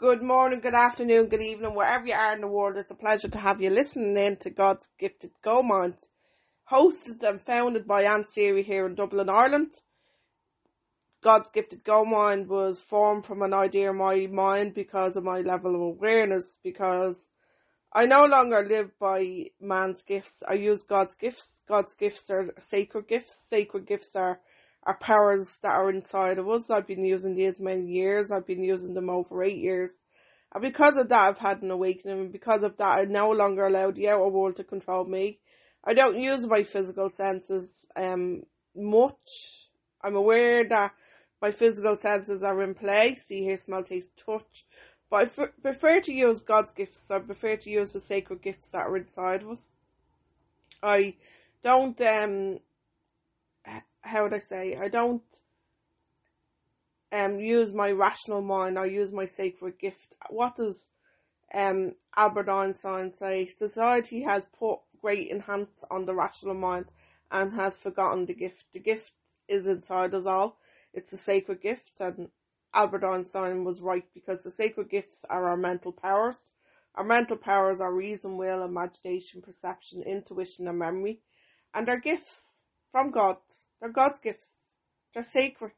Good morning, good afternoon, good evening, wherever you are in the world. It's a pleasure to have you listening in to God's Gifted Goldmine. Hosted and founded by Ann Seery here in Dublin, Ireland. God's Gifted Goldmine was formed from an idea in my mind because of my level of awareness, because I no longer live by man's gifts. I use God's gifts. God's gifts are sacred gifts. Sacred gifts are are powers that are inside of us. I've been using these many years. I've been using them over eight years. And because of that, I've had an awakening. And because of that, I no longer allow the outer world to control me. I don't use my physical senses um much. I'm aware that my physical senses are in play. See, hear, smell, taste, touch. But I f- prefer to use God's gifts. I prefer to use the sacred gifts that are inside of us. I don't um how would I say, I don't um use my rational mind, I use my sacred gift. What does um Albert Einstein say? Society has put great enhance on the rational mind and has forgotten the gift. The gift is inside us all. It's a sacred gift and Albert Einstein was right because the sacred gifts are our mental powers. Our mental powers are reason, will, imagination, perception, intuition, and memory. And they're gifts from God. They're God's gifts. They're sacred.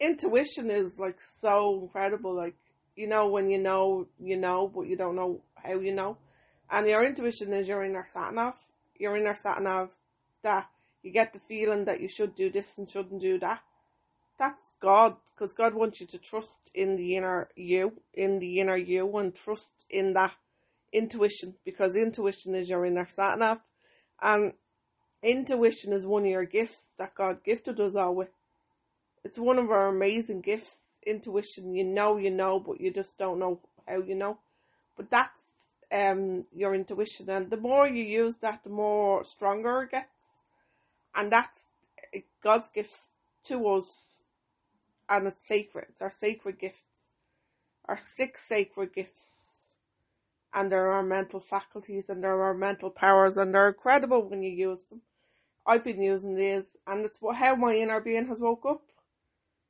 Intuition is like so incredible. Like, you know, when you know, you know, but you don't know how you know. And your intuition is your inner sat nav. Your inner sat nav that you get the feeling that you should do this and shouldn't do that. That's God, because God wants you to trust in the inner you, in the inner you, and trust in that intuition, because intuition is your inner sat nav. And Intuition is one of your gifts that God gifted us all with. It's one of our amazing gifts. Intuition, you know, you know, but you just don't know how you know. But that's um your intuition, and the more you use that, the more stronger it gets. And that's God's gifts to us, and it's sacred. It's our sacred gifts, our six sacred gifts, and they're our mental faculties, and they're our mental powers, and they're incredible when you use them. I've been using these, and it's how my inner being has woke up.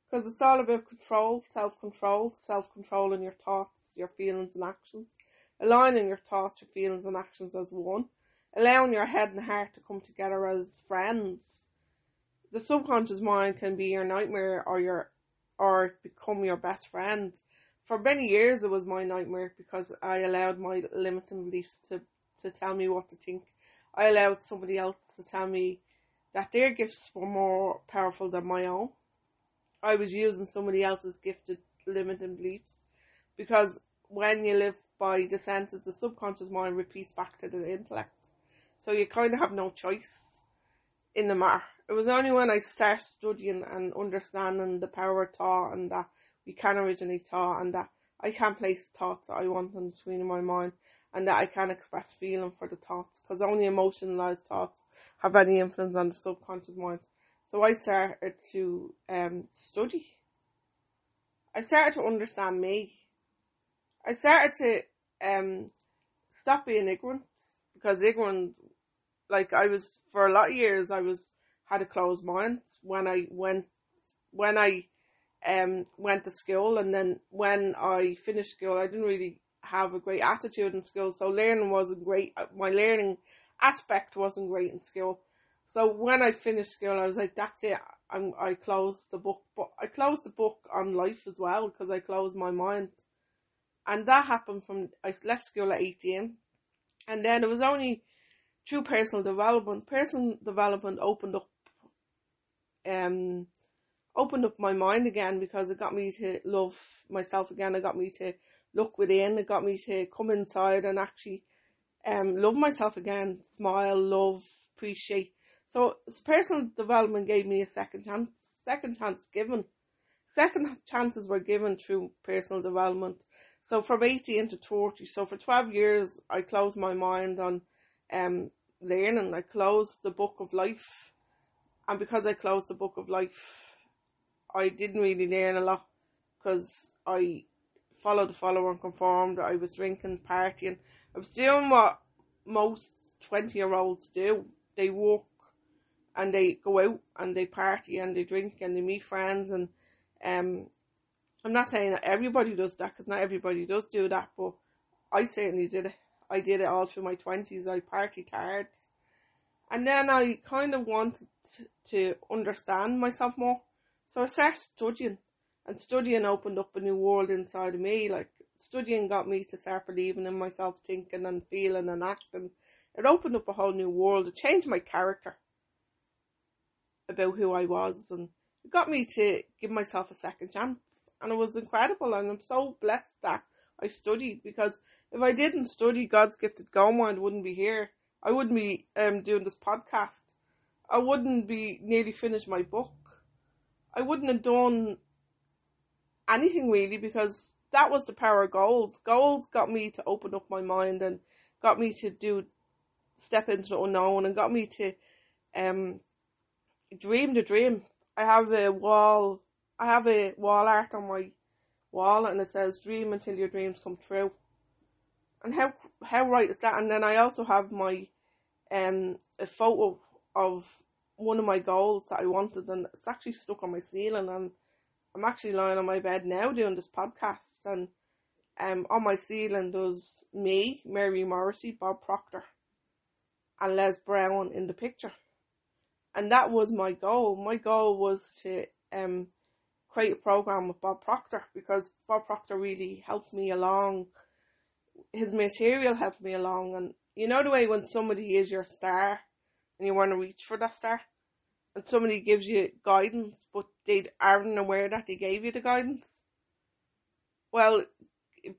Because it's all about control, self control, self control in your thoughts, your feelings, and actions. Aligning your thoughts, your feelings, and actions as one. Allowing your head and heart to come together as friends. The subconscious mind can be your nightmare or your or become your best friend. For many years, it was my nightmare because I allowed my limiting beliefs to, to tell me what to think. I allowed somebody else to tell me that their gifts were more powerful than my own. I was using somebody else's gifted limiting beliefs because when you live by the senses, the subconscious mind repeats back to the intellect. So you kind of have no choice in the matter. It was only when I started studying and understanding the power of thought and that we can originate thought and that I can place thoughts that I want on the screen of my mind and that I can express feeling for the thoughts because only emotionalized thoughts have any influence on the subconscious mind. So I started to um, study. I started to understand me. I started to um, stop being ignorant because ignorant, like I was for a lot of years, I was had a closed mind when I went when I um went to school, and then when I finished school, I didn't really have a great attitude in school, so learning wasn't great. My learning aspect wasn't great in school. So when I finished school, I was like, that's it. I'm, I closed the book, but I closed the book on life as well because I closed my mind. And that happened from, I left school at 18. And then it was only through personal development. Personal development opened up, um, opened up my mind again because it got me to love myself again. It got me to look within. It got me to come inside and actually um, love myself again, smile, love, appreciate. So personal development gave me a second chance, second chance given. Second chances were given through personal development. So from 18 to 30, so for 12 years, I closed my mind on um, learning. I closed the book of life. And because I closed the book of life, I didn't really learn a lot because I followed the follower and conformed. I was drinking, partying. I was doing what most 20 year olds do. They walk and they go out and they party and they drink and they meet friends and um I'm not saying that everybody does that because not everybody does do that, but I certainly did it. I did it all through my twenties. I partied hard, and then I kind of wanted to understand myself more, so I started studying, and studying opened up a new world inside of me. Like studying got me to start believing in myself, thinking and feeling and acting. It opened up a whole new world. It changed my character about who I was, and it got me to give myself a second chance. And it was incredible, and I'm so blessed that I studied because if I didn't study, God's gifted Goldmine wouldn't be here. I wouldn't be um doing this podcast. I wouldn't be nearly finished my book. I wouldn't have done anything really because that was the power of goals. Goals got me to open up my mind and got me to do step into the unknown and got me to um dream the dream. I have a wall I have a wall art on my wall and it says dream until your dreams come true. And how how right is that? And then I also have my um a photo of one of my goals that I wanted and it's actually stuck on my ceiling and I'm actually lying on my bed now doing this podcast and um on my ceiling there's me, Mary Morrissey, Bob Proctor and Les Brown in the picture. And that was my goal. My goal was to um create a program with Bob Proctor because Bob Proctor really helped me along. His material helped me along and you know the way when somebody is your star and you want to reach for that star? And somebody gives you guidance, but they aren't aware that they gave you the guidance. Well,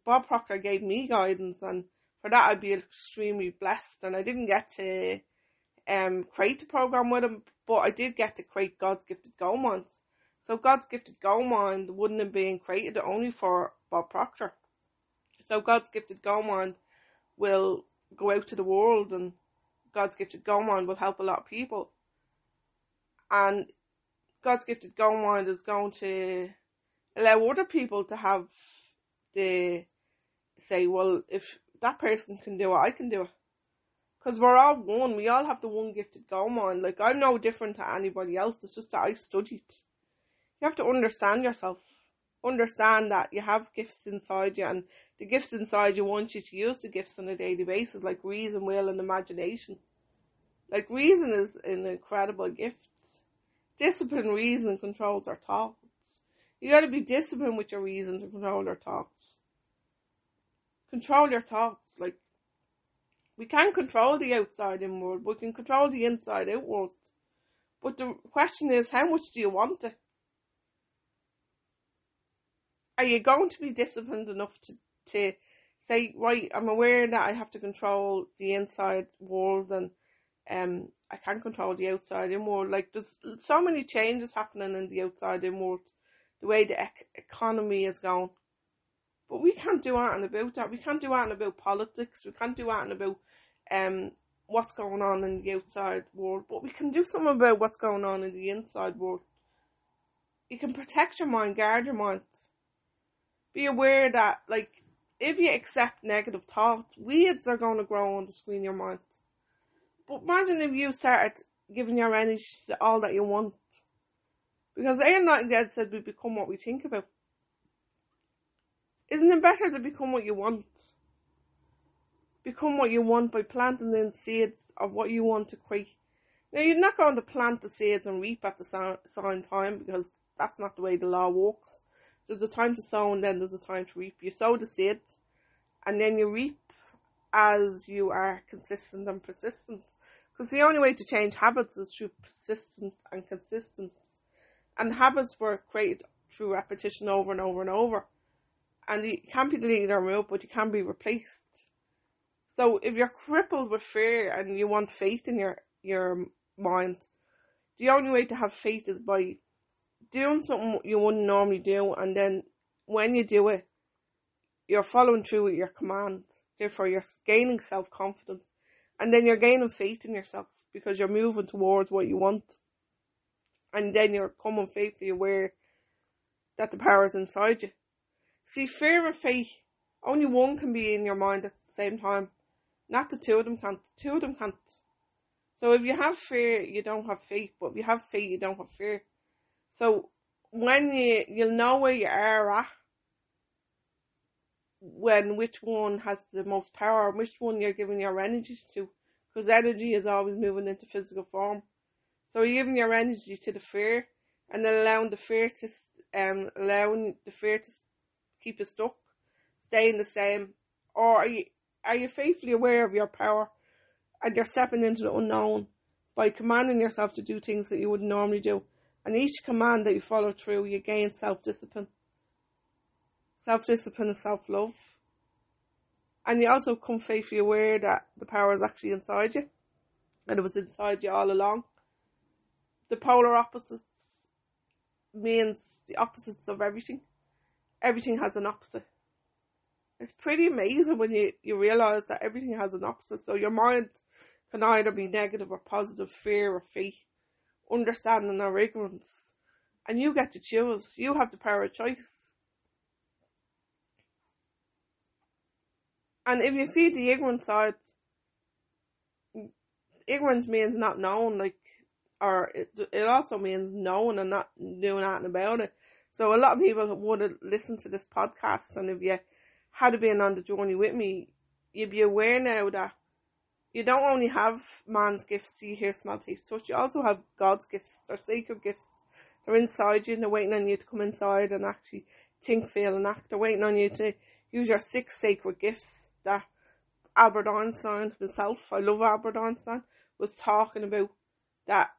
Bob Proctor gave me guidance, and for that I'd be extremely blessed. And I didn't get to um create the program with him, but I did get to create God's Gifted Goldmines. So God's Gifted Goldmine wouldn't have been created only for Bob Proctor. So God's Gifted Goldmine will go out to the world, and God's Gifted Goldmine will help a lot of people and God's gifted Goldmine is going to allow other people to have the say, well, if that person can do it, I can do it. Because we're all one. We all have the one gifted Goldmine. Like, I'm no different to anybody else. It's just that I studied. You have to understand yourself. Understand that you have gifts inside you, and the gifts inside you want you to use the gifts on a daily basis, like reason, will, and imagination. Like, reason is an incredible gift Discipline, reason, controls our thoughts. You gotta be disciplined with your reasons and control your thoughts. Control your thoughts. Like, we can control the outside in world, we can control the inside world. But the question is, how much do you want it? Are you going to be disciplined enough to, to say, right, I'm aware that I have to control the inside world and um I can't control the outside in world. Like there's so many changes happening in the outside in world, the way the ec- economy is going. But we can't do anything about that. We can't do anything about politics. We can't do anything about um what's going on in the outside world. But we can do something about what's going on in the inside world. You can protect your mind, guard your mind. Be aware that like if you accept negative thoughts, weeds are going to grow on the screen of your mind. But imagine if you started giving your energy to all that you want. Because Earl Nightingale said we become what we think about. Isn't it better to become what you want? Become what you want by planting in seeds of what you want to create. Now, you're not going to plant the seeds and reap at the same time because that's not the way the law works. There's a time to sow and then there's a time to reap. You sow the seeds and then you reap as you are consistent and persistent. Because the only way to change habits is through persistence and consistency. And habits were created through repetition over and over and over. And you can't be deleted or removed, but you can be replaced. So if you're crippled with fear and you want faith in your, your mind, the only way to have faith is by doing something you wouldn't normally do and then when you do it, you're following through with your command. Therefore, you're gaining self confidence. And then you're gaining faith in yourself because you're moving towards what you want. And then you're coming faithfully aware that the power is inside you. See, fear and faith, only one can be in your mind at the same time. Not the two of them can't. The two of them can't. So if you have fear, you don't have faith. But if you have faith, you don't have fear. So when you, you'll know where you are at when which one has the most power, which one you're giving your energy to, because energy is always moving into physical form. So you're giving your energy to the fear, and then allowing the fear to um allowing the fear to keep you stuck, staying the same, or are you are you faithfully aware of your power, and you're stepping into the unknown by commanding yourself to do things that you would normally do, and each command that you follow through, you gain self discipline. Self discipline and self love. And you also come faithfully aware that the power is actually inside you, and it was inside you all along. The polar opposites means the opposites of everything. Everything has an opposite. It's pretty amazing when you, you realize that everything has an opposite. So your mind can either be negative or positive, fear or faith, understanding or ignorance. And you get to choose. You have the power of choice. And if you see the ignorant side, ignorance means not knowing, like or it, it also means knowing and not doing anything about it. So a lot of people would have listened to this podcast, and if you had been on the journey with me, you'd be aware now that you don't only have man's gifts, see, hear, smell, taste, touch. You also have God's gifts, or sacred gifts. They're inside you, and they're waiting on you to come inside and actually think, feel, and act. They're waiting on you to use your six sacred gifts that Albert Einstein himself, I love Albert Einstein, was talking about that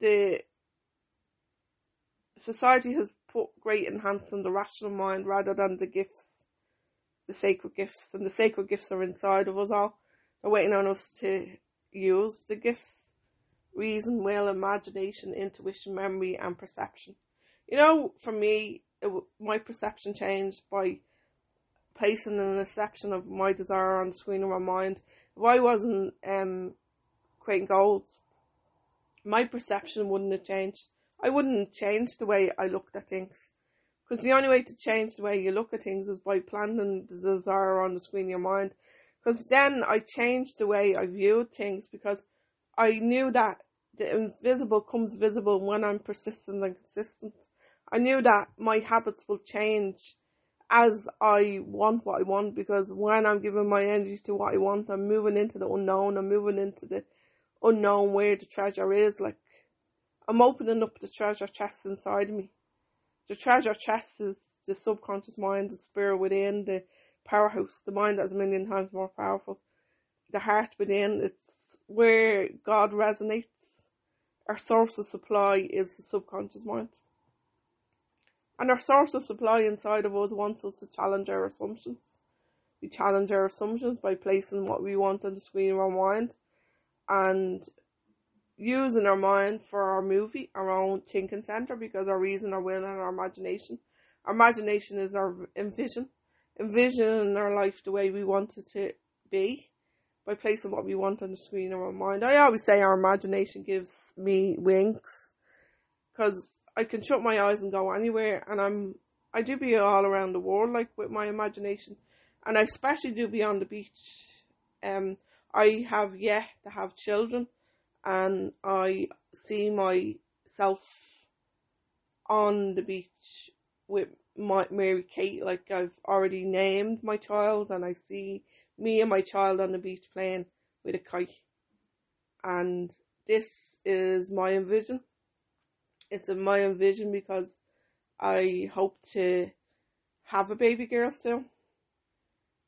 the society has put great enhance on the rational mind rather than the gifts, the sacred gifts, and the sacred gifts are inside of us all. They're waiting on us to use the gifts, reason, will, imagination, intuition, memory, and perception. You know, for me, it, my perception changed by placing an exception of my desire on the screen of my mind. If I wasn't um, creating goals my perception wouldn't have changed. I wouldn't change the way I looked at things. Because the only way to change the way you look at things is by planting the desire on the screen of your mind. Because then I changed the way I viewed things because I knew that the invisible comes visible when I'm persistent and consistent. I knew that my habits will change as I want what I want because when I'm giving my energy to what I want, I'm moving into the unknown, I'm moving into the unknown where the treasure is. Like, I'm opening up the treasure chest inside me. The treasure chest is the subconscious mind, the spirit within, the powerhouse, the mind that's a million times more powerful. The heart within, it's where God resonates. Our source of supply is the subconscious mind. And our source of supply inside of us wants us to challenge our assumptions. We challenge our assumptions by placing what we want on the screen of our mind and using our mind for our movie, our own thinking center, because our reason, our will, and our imagination. Our imagination is our envision, envisioning our life the way we want it to be by placing what we want on the screen of our mind. I always say our imagination gives me wings because I can shut my eyes and go anywhere, and I'm I do be all around the world like with my imagination, and I especially do be on the beach. Um, I have yet to have children, and I see myself on the beach with my Mary Kate. Like I've already named my child, and I see me and my child on the beach playing with a kite. And this is my envision. It's in my envision because I hope to have a baby girl soon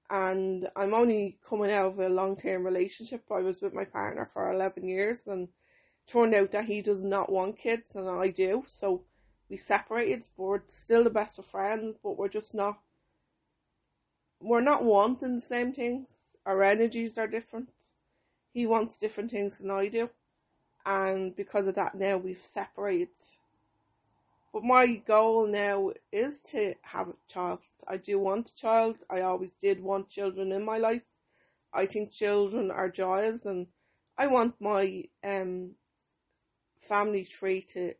and I'm only coming out of a long term relationship. I was with my partner for 11 years and turned out that he does not want kids and I do. So we separated, but we're still the best of friends, but we're just not, we're not wanting the same things. Our energies are different. He wants different things than I do. And because of that, now we've separated but my goal now is to have a child. I do want a child. I always did want children in my life. I think children are joys and I want my um family tree to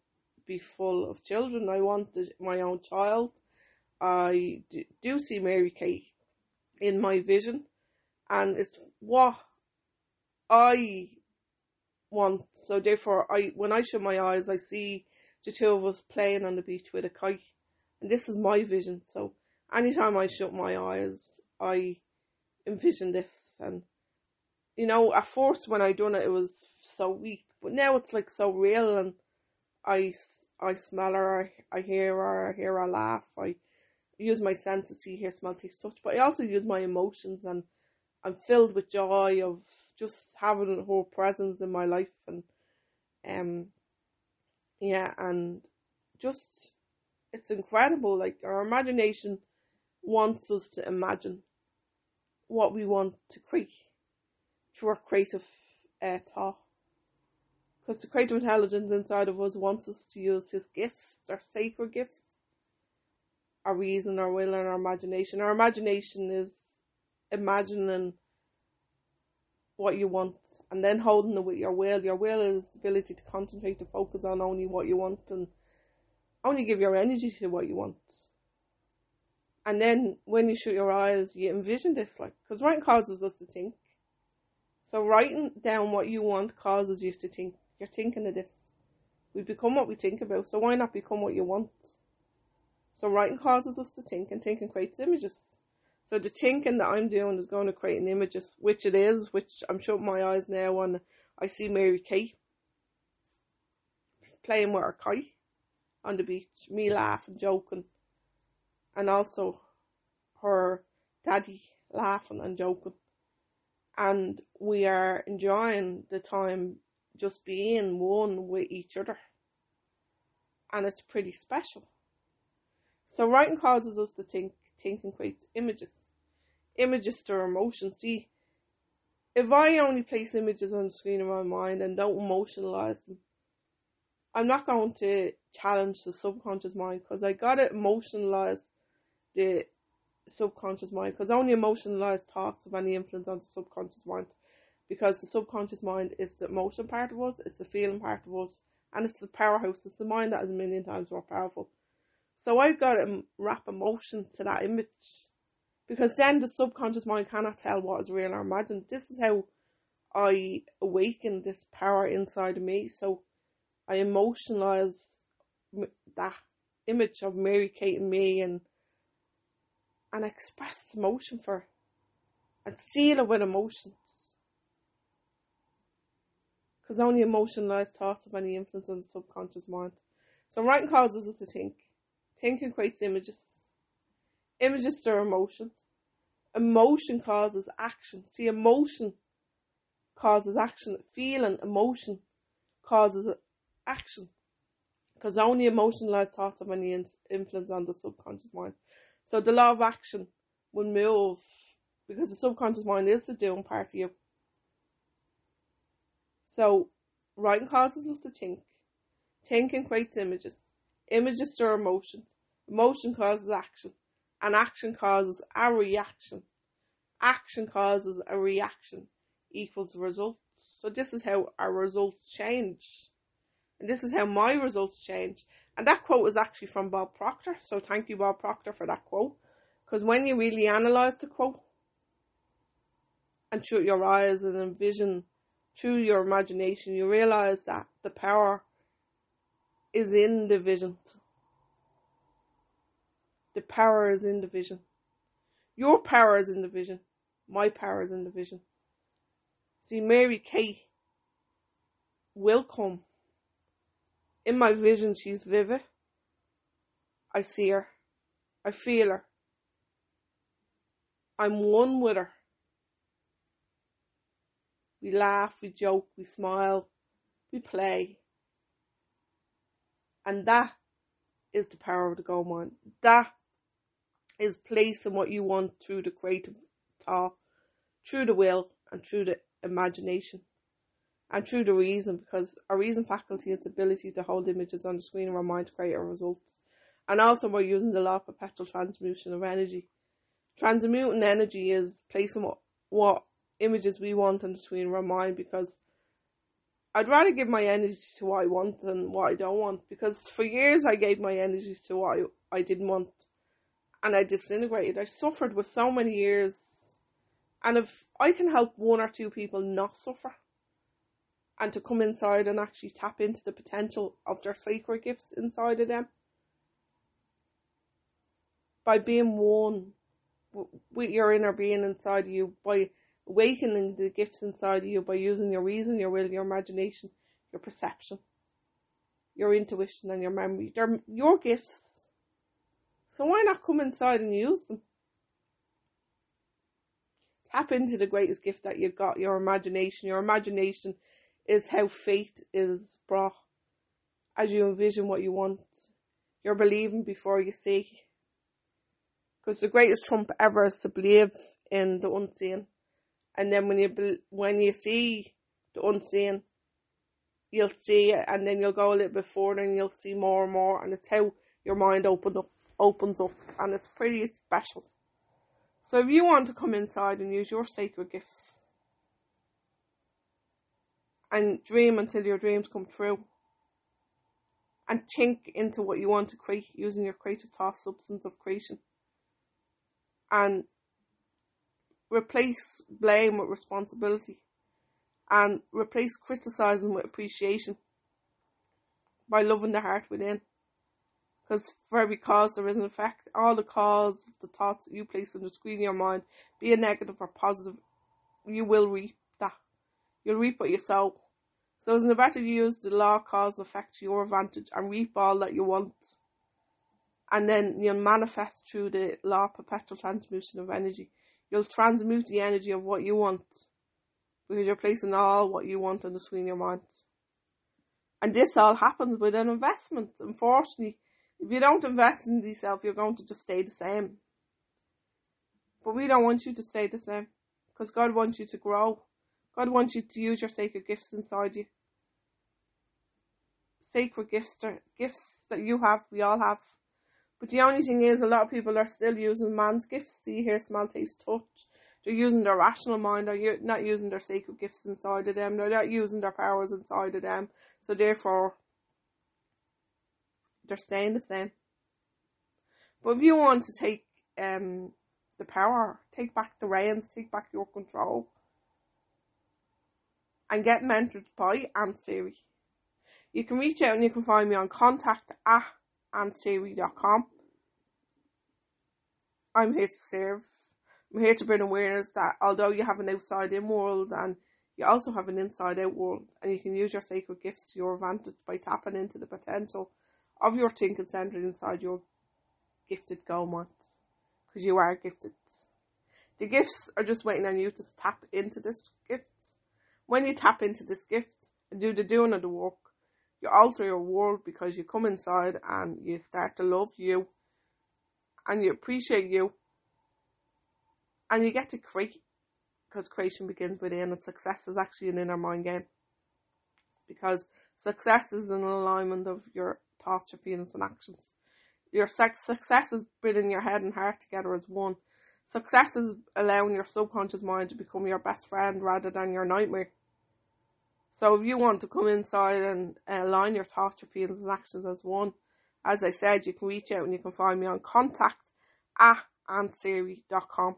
be full of children. I want my own child. I do see Mary Kate in my vision and it's what I want. So therefore I when I shut my eyes I see the two of us playing on the beach with a kite. And this is my vision. So anytime I shut my eyes, I envision this. And you know, at first when I done it, it was so weak, but now it's like so real, and I, I smell her, I, I hear her, I hear her laugh, I use my senses, to see, hear, smell, taste, touch, but I also use my emotions, and I'm filled with joy of just having her presence in my life, and um, yeah, and just it's incredible. Like our imagination wants us to imagine what we want to create through our creative uh, thought. Because the creative intelligence inside of us wants us to use his gifts, our sacred gifts, our reason, our will, and our imagination. Our imagination is imagining what you want and then holding it with your will. Your will is the ability to concentrate, to focus on only what you want and only give your energy to what you want. And then when you shut your eyes, you envision this, like, because writing causes us to think. So writing down what you want causes you to think. You're thinking of this. We become what we think about, so why not become what you want? So writing causes us to think, and thinking creates images. So the thinking that I'm doing is going to create an images, which it is, which I'm shutting my eyes now and I see Mary Kate playing with her kite on the beach, me laughing, joking, and also her daddy laughing and joking. And we are enjoying the time just being one with each other. And it's pretty special. So writing causes us to think, thinking creates images. Images stir emotion. See, if I only place images on the screen in my mind and don't emotionalize them, I'm not going to challenge the subconscious mind because I gotta emotionalize the subconscious mind because only emotionalized thoughts have any influence on the subconscious mind because the subconscious mind is the emotion part of us, it's the feeling part of us, and it's the powerhouse. It's the mind that is a million times more powerful. So I've got to wrap emotion to that image because then the subconscious mind cannot tell what is real or imagined. This is how I awaken this power inside of me. So I emotionalize that image of Mary Kate and me and and express emotion for and seal it with emotions. Because only emotionalized thoughts have any influence on the subconscious mind. So writing causes us to think. Thinking creates images. Images stir emotion. Emotion causes action. See, emotion causes action. Feeling, emotion causes action. Because only emotionalized thoughts have any influence on the subconscious mind. So the law of action will move because the subconscious mind is the doing part of you. So writing causes us to think. Thinking creates images. Images stir emotion. Emotion causes action. And action causes a reaction. Action causes a reaction equals results. So this is how our results change. And this is how my results change. And that quote is actually from Bob Proctor. So thank you, Bob Proctor, for that quote. Because when you really analyze the quote and shut your eyes and envision through your imagination, you realize that the power is in the vision. The power is in the vision. Your power is in the vision. My power is in the vision. See, Mary Kate will come. In my vision, she's vivid. I see her. I feel her. I'm one with her. We laugh, we joke, we smile, we play. And that is the power of the gold mine. That is placing what you want through the creative thought, through the will, and through the imagination, and through the reason, because our reason faculty is the ability to hold images on the screen of our mind to create our results. And also we're using the law of perpetual transmutation of energy. Transmuting energy is placing what, what images we want on the screen of our mind because I'd rather give my energy to what I want than what I don't want because for years I gave my energy to what I, I didn't want and I disintegrated. I suffered with so many years. And if I can help one or two people not suffer and to come inside and actually tap into the potential of their sacred gifts inside of them, by being one with your inner being inside of you, by awakening the gifts inside of you, by using your reason, your will, your imagination, your perception, your intuition, and your memory. They're your gifts. So why not come inside and use them? Tap into the greatest gift that you've got, your imagination. Your imagination is how fate is brought as you envision what you want. You're believing before you see. Because the greatest trump ever is to believe in the unseen. And then when you when you see the unseen, you'll see it, and then you'll go a little bit further, and you'll see more and more, and it's how your mind opens up, opens up, and it's pretty special. So if you want to come inside and use your sacred gifts, and dream until your dreams come true, and think into what you want to create using your creative thought substance of creation, and replace blame with responsibility and replace criticizing with appreciation by loving the heart within. Because for every cause there is an effect. All the cause of the thoughts that you place on the screen of your mind, be it negative or positive, you will reap that. You'll reap what you sow. So isn't it better to use the law, cause, and effect to your advantage and reap all that you want? And then you'll manifest through the law perpetual transmutation of energy. You'll transmute the energy of what you want because you're placing all what you want on the screen of your mind. And this all happens with an investment. Unfortunately, if you don't invest in yourself, you're going to just stay the same. But we don't want you to stay the same because God wants you to grow. God wants you to use your sacred gifts inside you. Sacred gifts, gifts that you have, we all have. But the only thing is, a lot of people are still using man's gifts. See, hear, smell, taste, touch. They're using their rational mind. They're not using their sacred gifts inside of them. They're not using their powers inside of them. So therefore, they're staying the same. But if you want to take um the power, take back the reins, take back your control, and get mentored by Ann Seery. You can reach out and you can find me on contact at annseery.com. I'm here to serve. I'm here to bring awareness that although you have an outside in world and you also have an inside out world, and you can use your sacred gifts to your advantage by tapping into the potential of your thinking center inside your gifted Goldmine. Because you are gifted. The gifts are just waiting on you to tap into this gift. When you tap into this gift and do the doing of the work, you alter your world because you come inside and you start to love you and you appreciate you and you get to create because creation begins within and success is actually an inner mind game because success is an alignment of your thoughts, your feelings, and actions. Your success is bringing your head and heart together as one. Success is allowing your subconscious mind to become your best friend rather than your nightmare. So if you want to come inside and align your thoughts, your feelings, and actions as one, as I said, you can reach out and you can find me on contact at annseery.com.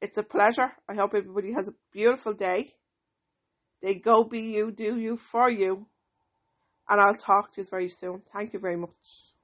It's a pleasure. I hope everybody has a beautiful day. They go be you, do you, for you. And I'll talk to you very soon. Thank you very much.